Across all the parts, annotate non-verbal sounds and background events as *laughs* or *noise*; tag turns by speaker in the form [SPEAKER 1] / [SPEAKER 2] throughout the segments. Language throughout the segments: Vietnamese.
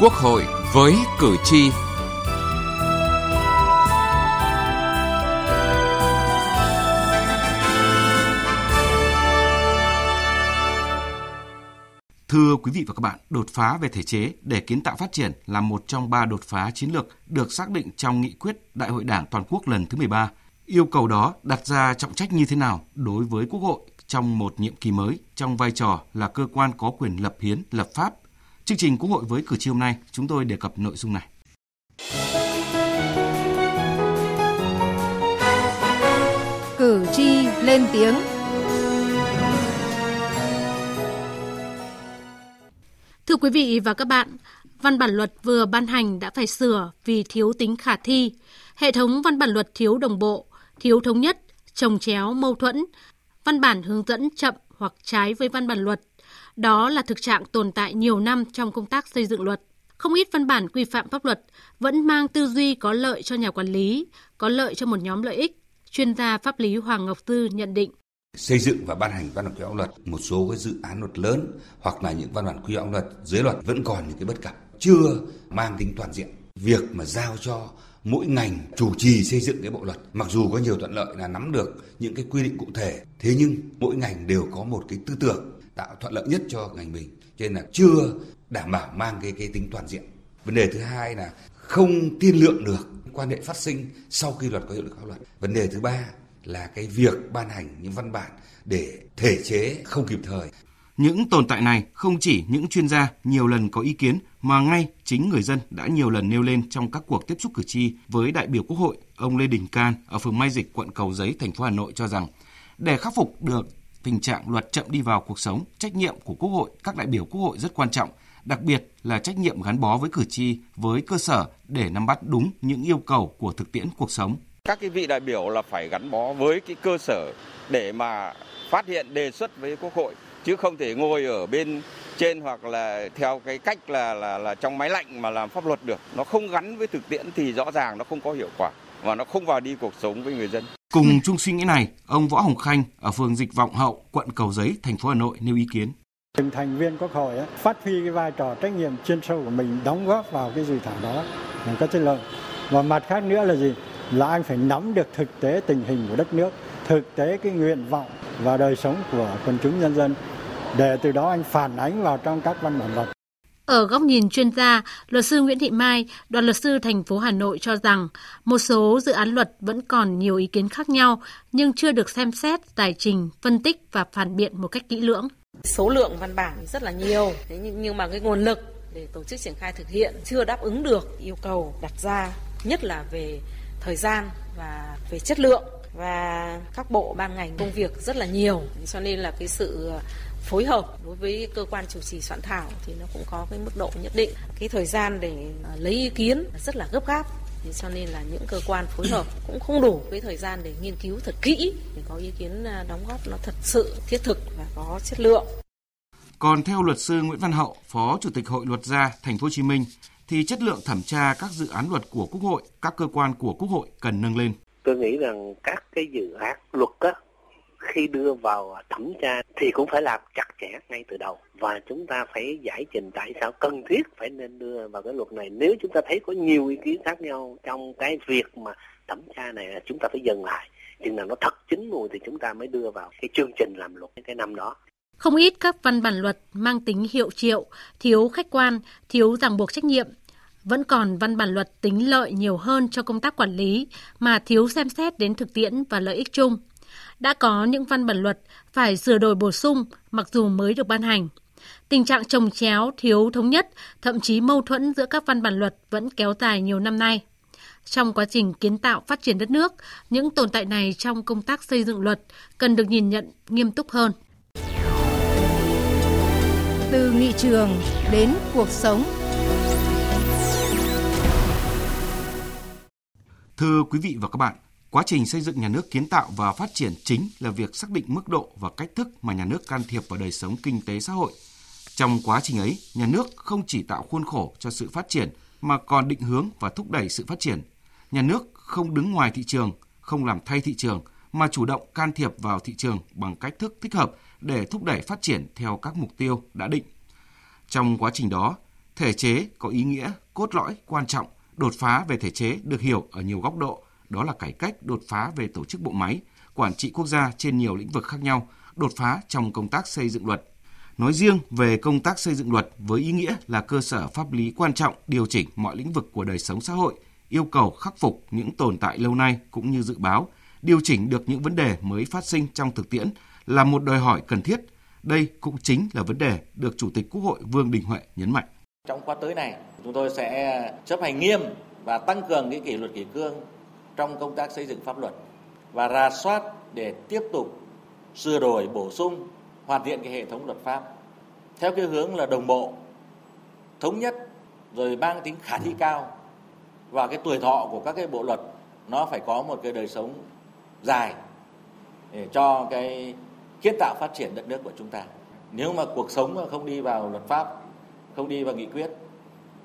[SPEAKER 1] Quốc hội với cử tri. Thưa quý vị và các bạn, đột phá về thể chế để kiến tạo phát triển là một trong ba đột phá chiến lược được xác định trong nghị quyết Đại hội Đảng toàn quốc lần thứ 13. Yêu cầu đó đặt ra trọng trách như thế nào đối với Quốc hội trong một nhiệm kỳ mới trong vai trò là cơ quan có quyền lập hiến, lập pháp – Chương trình Quốc hội với cử tri hôm nay, chúng tôi đề cập nội dung này.
[SPEAKER 2] Cử tri lên tiếng. Thưa quý vị và các bạn, văn bản luật vừa ban hành đã phải sửa vì thiếu tính khả thi. Hệ thống văn bản luật thiếu đồng bộ, thiếu thống nhất, trồng chéo, mâu thuẫn, văn bản hướng dẫn chậm hoặc trái với văn bản luật đó là thực trạng tồn tại nhiều năm trong công tác xây dựng luật. Không ít văn bản quy phạm pháp luật vẫn mang tư duy có lợi cho nhà quản lý, có lợi cho một nhóm lợi ích. Chuyên gia pháp lý Hoàng Ngọc Tư nhận định
[SPEAKER 3] xây dựng và ban hành văn bản quy phạm luật một số cái dự án luật lớn hoặc là những văn bản quy phạm luật dưới luật vẫn còn những cái bất cập chưa mang tính toàn diện việc mà giao cho mỗi ngành chủ trì xây dựng cái bộ luật mặc dù có nhiều thuận lợi là nắm được những cái quy định cụ thể thế nhưng mỗi ngành đều có một cái tư tưởng tạo thuận lợi nhất cho ngành mình. Cho nên là chưa đảm bảo mang cái cái tính toàn diện. Vấn đề thứ hai là không tiên lượng được quan hệ phát sinh sau khi luật có hiệu lực pháp luật. Vấn đề thứ ba là cái việc ban hành những văn bản để thể chế không kịp thời.
[SPEAKER 1] Những tồn tại này không chỉ những chuyên gia nhiều lần có ý kiến mà ngay chính người dân đã nhiều lần nêu lên trong các cuộc tiếp xúc cử tri với đại biểu Quốc hội, ông Lê Đình Can ở phường Mai Dịch, quận Cầu Giấy, thành phố Hà Nội cho rằng để khắc phục được tình trạng luật chậm đi vào cuộc sống, trách nhiệm của Quốc hội, các đại biểu Quốc hội rất quan trọng, đặc biệt là trách nhiệm gắn bó với cử tri, với cơ sở để nắm bắt đúng những yêu cầu của thực tiễn cuộc sống.
[SPEAKER 4] Các cái vị đại biểu là phải gắn bó với cái cơ sở để mà phát hiện đề xuất với Quốc hội chứ không thể ngồi ở bên trên hoặc là theo cái cách là là là trong máy lạnh mà làm pháp luật được. Nó không gắn với thực tiễn thì rõ ràng nó không có hiệu quả và nó không vào đi cuộc sống với người dân.
[SPEAKER 1] Cùng chung suy nghĩ này, ông Võ Hồng Khanh ở phường Dịch Vọng Hậu, quận Cầu Giấy, thành phố Hà Nội nêu ý kiến.
[SPEAKER 5] Từng thành viên Quốc hội ấy, phát huy cái vai trò trách nhiệm chuyên sâu của mình đóng góp vào cái dự thảo đó một cách chất lượng. Và mặt khác nữa là gì? Là anh phải nắm được thực tế tình hình của đất nước, thực tế cái nguyện vọng và đời sống của quần chúng nhân dân để từ đó anh phản ánh vào trong các văn bản luật.
[SPEAKER 2] Ở góc nhìn chuyên gia, luật sư Nguyễn Thị Mai, đoàn luật sư thành phố Hà Nội cho rằng một số dự án luật vẫn còn nhiều ý kiến khác nhau nhưng chưa được xem xét, giải trình, phân tích và phản biện một cách kỹ lưỡng.
[SPEAKER 6] Số lượng văn bản rất là nhiều, nhưng mà cái nguồn lực để tổ chức triển khai thực hiện chưa đáp ứng được yêu cầu đặt ra, nhất là về thời gian và về chất lượng và các bộ ban ngành công việc rất là nhiều cho nên là cái sự phối hợp đối với cơ quan chủ trì soạn thảo thì nó cũng có cái mức độ nhất định cái thời gian để à, lấy ý kiến rất là gấp gáp thế cho nên là những cơ quan phối hợp cũng không đủ cái thời gian để nghiên cứu thật kỹ để có ý kiến à, đóng góp nó thật sự thiết thực và có chất lượng.
[SPEAKER 1] Còn theo luật sư Nguyễn Văn Hậu, Phó Chủ tịch Hội Luật gia Thành phố Hồ Chí Minh thì chất lượng thẩm tra các dự án luật của Quốc hội, các cơ quan của Quốc hội cần nâng lên.
[SPEAKER 7] Tôi nghĩ rằng các cái dự án luật á, khi đưa vào thẩm tra thì cũng phải làm chặt chẽ ngay từ đầu. Và chúng ta phải giải trình tại sao cần thiết phải nên đưa vào cái luật này. Nếu chúng ta thấy có nhiều ý kiến khác nhau trong cái việc mà thẩm tra này chúng ta phải dừng lại. Chừng nào nó thật chín mùi thì chúng ta mới đưa vào cái chương trình làm luật cái năm đó.
[SPEAKER 2] Không ít các văn bản luật mang tính hiệu triệu, thiếu khách quan, thiếu ràng buộc trách nhiệm. Vẫn còn văn bản luật tính lợi nhiều hơn cho công tác quản lý mà thiếu xem xét đến thực tiễn và lợi ích chung đã có những văn bản luật phải sửa đổi bổ sung mặc dù mới được ban hành. Tình trạng trồng chéo, thiếu thống nhất, thậm chí mâu thuẫn giữa các văn bản luật vẫn kéo dài nhiều năm nay. Trong quá trình kiến tạo phát triển đất nước, những tồn tại này trong công tác xây dựng luật cần được nhìn nhận nghiêm túc hơn.
[SPEAKER 8] Từ nghị trường đến cuộc sống.
[SPEAKER 1] Thưa quý vị và các bạn, Quá trình xây dựng nhà nước kiến tạo và phát triển chính là việc xác định mức độ và cách thức mà nhà nước can thiệp vào đời sống kinh tế xã hội. Trong quá trình ấy, nhà nước không chỉ tạo khuôn khổ cho sự phát triển mà còn định hướng và thúc đẩy sự phát triển. Nhà nước không đứng ngoài thị trường, không làm thay thị trường mà chủ động can thiệp vào thị trường bằng cách thức thích hợp để thúc đẩy phát triển theo các mục tiêu đã định. Trong quá trình đó, Thể chế có ý nghĩa cốt lõi quan trọng, đột phá về thể chế được hiểu ở nhiều góc độ, đó là cải cách đột phá về tổ chức bộ máy, quản trị quốc gia trên nhiều lĩnh vực khác nhau, đột phá trong công tác xây dựng luật. Nói riêng về công tác xây dựng luật với ý nghĩa là cơ sở pháp lý quan trọng điều chỉnh mọi lĩnh vực của đời sống xã hội, yêu cầu khắc phục những tồn tại lâu nay cũng như dự báo, điều chỉnh được những vấn đề mới phát sinh trong thực tiễn là một đòi hỏi cần thiết. Đây cũng chính là vấn đề được Chủ tịch Quốc hội Vương Đình Huệ nhấn mạnh.
[SPEAKER 9] Trong khóa tới này, chúng tôi sẽ chấp hành nghiêm và tăng cường cái kỷ luật kỷ cương trong công tác xây dựng pháp luật và rà soát để tiếp tục sửa đổi, bổ sung, hoàn thiện cái hệ thống luật pháp theo cái hướng là đồng bộ, thống nhất rồi mang tính khả thi cao và cái tuổi thọ của các cái bộ luật nó phải có một cái đời sống dài để cho cái kiến tạo phát triển đất nước của chúng ta. Nếu mà cuộc sống mà không đi vào luật pháp, không đi vào nghị quyết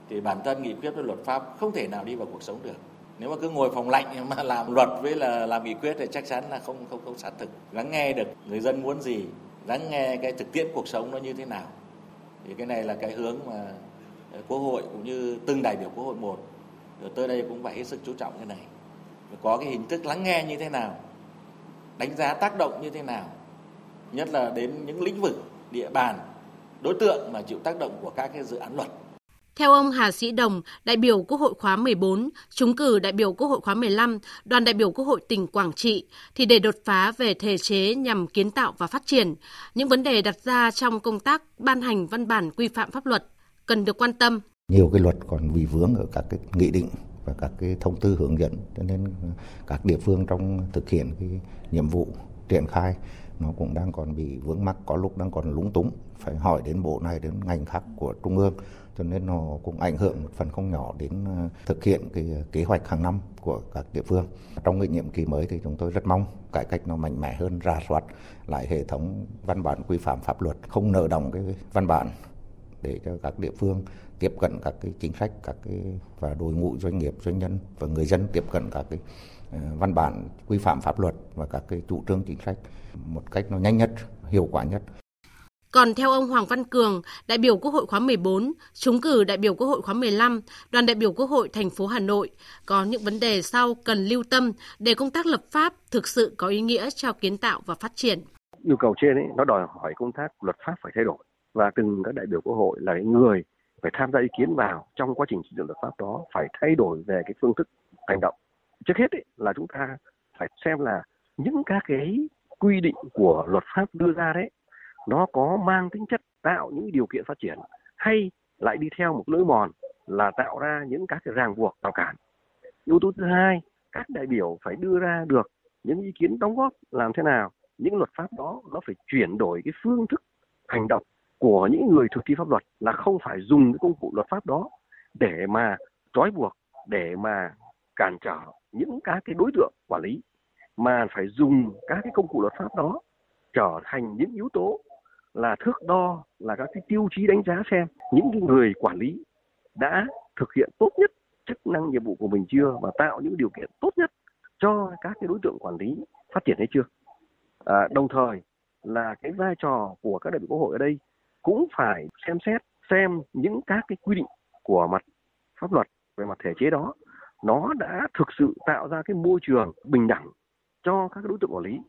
[SPEAKER 9] thì bản thân nghị quyết và luật pháp không thể nào đi vào cuộc sống được. Nếu mà cứ ngồi phòng lạnh *laughs* mà làm luật với là làm nghị quyết thì chắc chắn là không không không sát thực. Lắng nghe được người dân muốn gì, lắng nghe cái thực tiễn cuộc sống nó như thế nào. Thì cái này là cái hướng mà ờ, Quốc hội cũng như từng đại biểu Quốc hội một rồi tới đây cũng phải hết sức chú trọng cái này. Có cái hình thức lắng nghe như thế nào, đánh giá tác động như thế nào, nhất là đến những lĩnh vực, địa bàn, đối tượng mà chịu tác động của các cái dự án luật.
[SPEAKER 2] Theo ông Hà Sĩ Đồng, đại biểu Quốc hội khóa 14, trúng cử đại biểu Quốc hội khóa 15, đoàn đại biểu Quốc hội tỉnh Quảng Trị, thì để đột phá về thể chế nhằm kiến tạo và phát triển, những vấn đề đặt ra trong công tác ban hành văn bản quy phạm pháp luật cần được quan tâm.
[SPEAKER 10] Nhiều cái luật còn bị vướng ở các cái nghị định và các cái thông tư hướng dẫn, cho nên các địa phương trong thực hiện cái nhiệm vụ triển khai nó cũng đang còn bị vướng mắc, có lúc đang còn lúng túng, phải hỏi đến bộ này đến ngành khác của trung ương cho nên nó cũng ảnh hưởng một phần không nhỏ đến ờ, thực hiện cái ờ, kế hoạch hàng năm của các địa phương. Trong cái nhiệm kỳ mới thì chúng tôi rất mong cải cách nó mạnh mẽ hơn, ra soát lại hệ thống văn bản quy phạm pháp luật, không nợ đồng cái văn bản để cho các địa phương tiếp cận các cái chính sách các cái và đội ngũ doanh nghiệp doanh nhân và người dân tiếp cận các cái ờ, văn bản quy phạm pháp luật và các cái chủ trương chính sách một cách nó nhanh nhất, hiệu quả nhất.
[SPEAKER 2] Còn theo ông Hoàng Văn Cường, đại biểu Quốc hội khóa 14, trúng cử đại biểu Quốc hội khóa 15, đoàn đại biểu Quốc hội thành phố Hà Nội có những vấn đề sau cần lưu tâm để công tác lập pháp thực sự có ý nghĩa cho kiến tạo và phát triển.
[SPEAKER 11] Yêu cầu trên ấy, nó đòi hỏi công tác luật pháp phải thay đổi và từng các đại biểu Quốc hội là người phải tham gia ý kiến vào trong quá trình xây dựng luật pháp đó phải thay đổi về cái phương thức hành động. Trước hết ấy, là chúng ta phải xem là những các cái quy định của luật pháp đưa ra đấy nó có mang tính chất tạo những điều kiện phát triển hay lại đi theo một lưỡi mòn là tạo ra những các cái ràng buộc rào cản. Yếu tố thứ hai, các đại biểu phải đưa ra được những ý kiến đóng góp làm thế nào, những luật pháp đó nó phải chuyển đổi cái phương thức hành động của những người thực thi pháp luật là không phải dùng cái công cụ luật pháp đó để mà trói buộc, để mà cản trở những các cái đối tượng quản lý, mà phải dùng các cái công cụ luật pháp đó trở thành những yếu tố là thước đo là các cái tiêu chí đánh giá xem những cái người quản lý đã thực hiện tốt nhất chức năng nhiệm vụ của mình chưa và tạo những điều kiện tốt nhất cho các cái đối tượng quản lý phát triển hay chưa. À, đồng thời là cái vai trò của các đại biểu quốc hội ở đây cũng phải xem xét xem những các cái quy định của mặt pháp luật về mặt thể chế đó nó đã thực sự tạo ra cái môi trường bình đẳng cho các đối tượng quản lý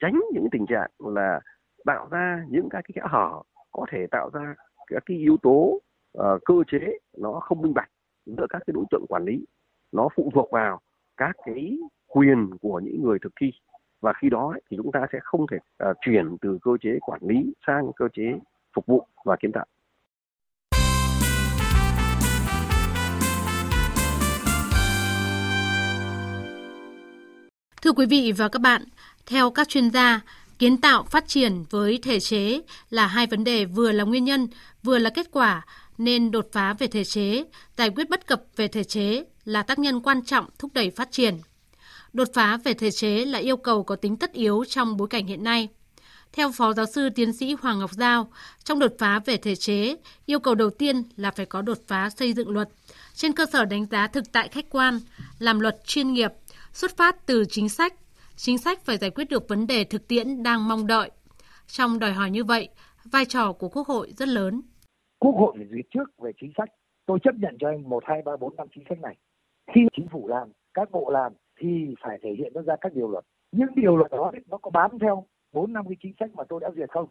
[SPEAKER 11] tránh những tình trạng là tạo ra những cái cái kẽ hở có thể tạo ra các cái yếu tố uh, cơ chế nó không minh bạch giữa các cái đối tượng quản lý. Nó phụ thuộc vào các cái quyền của những người thực thi. Và khi đó ấy, thì chúng ta sẽ không thể uh, chuyển từ cơ chế quản lý sang cơ chế phục vụ và kiến tạo.
[SPEAKER 2] Thưa quý vị và các bạn, theo các chuyên gia, Kiến tạo phát triển với thể chế là hai vấn đề vừa là nguyên nhân, vừa là kết quả, nên đột phá về thể chế, giải quyết bất cập về thể chế là tác nhân quan trọng thúc đẩy phát triển. Đột phá về thể chế là yêu cầu có tính tất yếu trong bối cảnh hiện nay. Theo Phó Giáo sư Tiến sĩ Hoàng Ngọc Giao, trong đột phá về thể chế, yêu cầu đầu tiên là phải có đột phá xây dựng luật, trên cơ sở đánh giá thực tại khách quan, làm luật chuyên nghiệp, xuất phát từ chính sách, chính sách phải giải quyết được vấn đề thực tiễn đang mong đợi. Trong đòi hỏi như vậy, vai trò của Quốc hội rất lớn.
[SPEAKER 12] Quốc hội phải duyệt trước về chính sách tôi chấp nhận cho anh một hai ba bốn năm chính sách này khi chính phủ làm các bộ làm thì phải thể hiện nó ra các điều luật những điều luật đó nó có bám theo bốn năm cái chính sách mà tôi đã duyệt không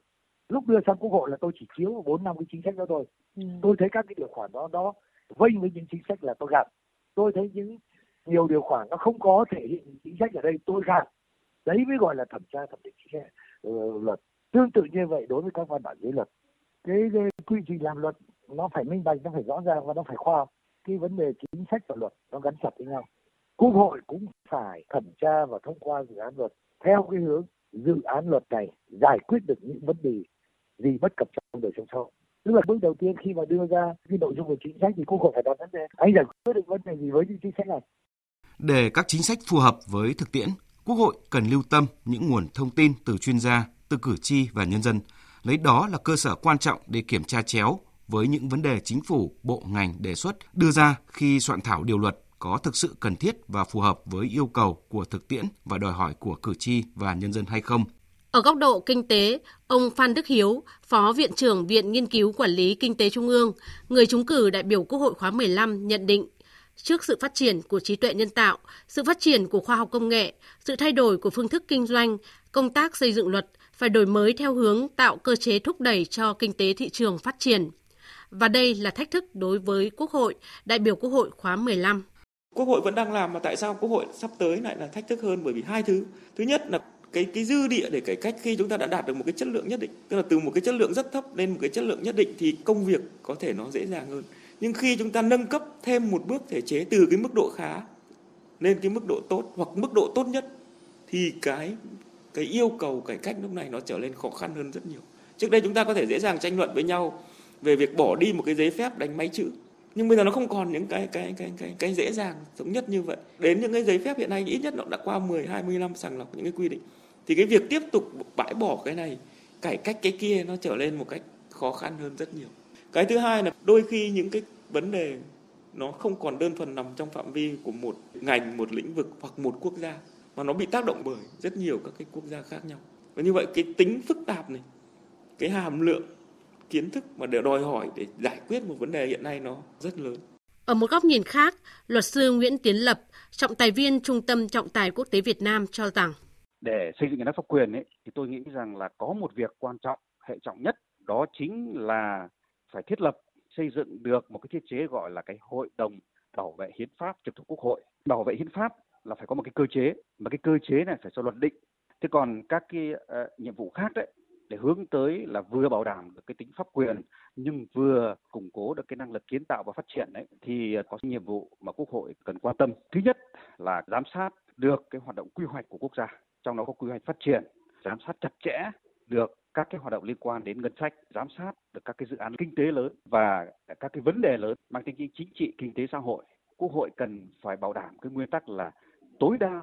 [SPEAKER 12] lúc đưa sang quốc hội là tôi chỉ chiếu bốn năm cái chính sách đó thôi ừ. tôi thấy các cái điều khoản đó đó vênh với những chính sách là tôi gặp tôi thấy những nhiều điều khoản nó không có thể hiện chính sách ở đây tôi gặp đấy mới gọi là thẩm tra thẩm định chính uh, luật. Tương tự như vậy đối với các văn bản dưới luật. Cái, cái quy trình làm luật nó phải minh bạch nó phải rõ ràng và nó phải khoa học. Cái vấn đề chính sách và luật nó gắn chặt với nhau. Quốc hội cũng phải thẩm tra và thông qua dự án luật theo cái hướng dự án luật này giải quyết được những vấn đề gì bất cập trong đời sống xã hội. Tức là bước đầu tiên khi mà đưa ra cái nội dung của chính sách thì quốc hội phải đặt vấn đề. Anh giải quyết được vấn đề gì với những chính sách này?
[SPEAKER 1] Để các chính sách phù hợp với thực tiễn quốc hội cần lưu tâm những nguồn thông tin từ chuyên gia từ cử tri và nhân dân lấy đó là cơ sở quan trọng để kiểm tra chéo với những vấn đề chính phủ, bộ ngành đề xuất đưa ra khi soạn thảo điều luật có thực sự cần thiết và phù hợp với yêu cầu của thực tiễn và đòi hỏi của cử tri và nhân dân hay không.
[SPEAKER 2] Ở góc độ kinh tế, ông Phan Đức Hiếu, Phó Viện trưởng Viện Nghiên cứu Quản lý Kinh tế Trung ương, người trúng cử đại biểu Quốc hội khóa 15 nhận định, trước sự phát triển của trí tuệ nhân tạo, sự phát triển của khoa học công nghệ, sự thay đổi của phương thức kinh doanh, công tác xây dựng luật phải đổi mới theo hướng tạo cơ chế thúc đẩy cho kinh tế thị trường phát triển. Và đây là thách thức đối với Quốc hội, đại biểu Quốc hội khóa 15.
[SPEAKER 13] Quốc hội vẫn đang làm mà tại sao Quốc hội sắp tới lại là thách thức hơn bởi vì hai thứ. Thứ nhất là cái cái dư địa để cải cách khi chúng ta đã đạt được một cái chất lượng nhất định, tức là từ một cái chất lượng rất thấp lên một cái chất lượng nhất định thì công việc có thể nó dễ dàng hơn. Nhưng khi chúng ta nâng cấp thêm một bước thể chế từ cái mức độ khá lên cái mức độ tốt hoặc mức độ tốt nhất, thì cái cái yêu cầu cải cách lúc này nó trở nên khó khăn hơn rất nhiều. Trước đây chúng ta có thể dễ dàng tranh luận với nhau về việc bỏ đi một cái giấy phép đánh máy chữ. Nhưng bây giờ nó không còn những cái cái cái cái cái dễ dàng, thống nhất như vậy. Đến những cái giấy phép hiện nay, ít nhất nó đã qua 10 20 năm sàng lọc những cái quy định. Thì cái việc tiếp tục bãi bỏ cái này, cải cách cái kia nó trở lên một cách khó khăn hơn rất nhiều cái thứ hai là đôi khi những cái vấn đề nó không còn đơn thuần nằm trong phạm vi của một ngành một lĩnh vực hoặc một quốc gia mà nó bị tác động bởi rất nhiều các cái quốc gia khác nhau và như vậy cái tính phức tạp này cái hàm lượng kiến thức mà để đòi hỏi để giải quyết một vấn đề hiện nay nó rất lớn.
[SPEAKER 2] Ở một góc nhìn khác, luật sư Nguyễn Tiến Lập, trọng tài viên Trung tâm Trọng tài Quốc tế Việt Nam cho rằng
[SPEAKER 14] để xây dựng nhà nước pháp quyền ấy, thì tôi nghĩ rằng là có một việc quan trọng, hệ trọng nhất, đó chính là phải thiết lập xây dựng được một cái thiết chế gọi là cái hội đồng bảo vệ hiến pháp trực thuộc quốc hội. Bảo vệ hiến pháp là phải có một cái cơ chế, mà cái cơ chế này phải do luật định. Thế còn các cái uh, nhiệm vụ khác đấy để hướng tới là vừa bảo đảm được cái tính pháp quyền nhưng vừa củng cố được cái năng lực kiến tạo và phát triển đấy thì có nhiệm vụ mà quốc hội cần quan tâm thứ nhất là giám sát được cái hoạt động quy hoạch của quốc gia trong đó có quy hoạch phát triển giám sát chặt chẽ được các cái hoạt động liên quan đến ngân sách, giám sát được các cái dự án kinh tế lớn và các cái vấn đề lớn mang tính chính trị, kinh tế xã hội. Quốc hội cần phải bảo đảm cái nguyên tắc là tối đa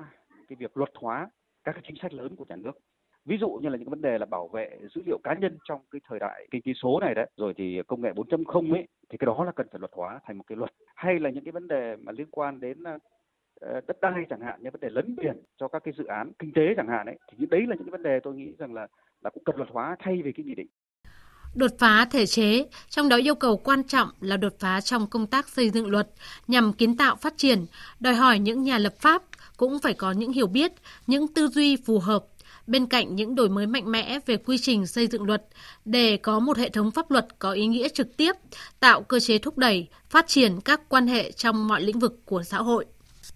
[SPEAKER 14] cái việc luật hóa các cái chính sách lớn của nhà nước. Ví dụ như là những vấn đề là bảo vệ dữ liệu cá nhân trong cái thời đại kinh tế số này đấy, rồi thì công nghệ 4.0 ấy, thì cái đó là cần phải luật hóa thành một cái luật. Hay là những cái vấn đề mà liên quan đến ờ, đất đai chẳng hạn như vấn đề lấn biển cho các cái dự án kinh tế chẳng hạn ấy, thì những đấy là những cái vấn đề tôi nghĩ rằng là là cũng cần luật hóa thay vì cái nghị định
[SPEAKER 2] Đột phá thể chế, trong đó yêu cầu quan trọng là đột phá trong công tác xây dựng luật nhằm kiến tạo phát triển, đòi hỏi những nhà lập pháp cũng phải có những hiểu biết, những tư duy phù hợp bên cạnh những đổi mới mạnh mẽ về quy trình xây dựng luật để có một hệ thống pháp luật có ý nghĩa trực tiếp, tạo cơ chế thúc đẩy, phát triển các quan hệ trong mọi lĩnh vực của xã hội.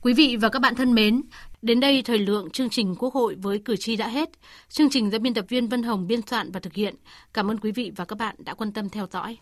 [SPEAKER 2] Quý vị và các bạn thân mến, đến đây thời lượng chương trình Quốc hội với cử tri đã hết. Chương trình do biên tập viên Vân Hồng biên soạn và thực hiện. Cảm ơn quý vị và các bạn đã quan tâm theo dõi.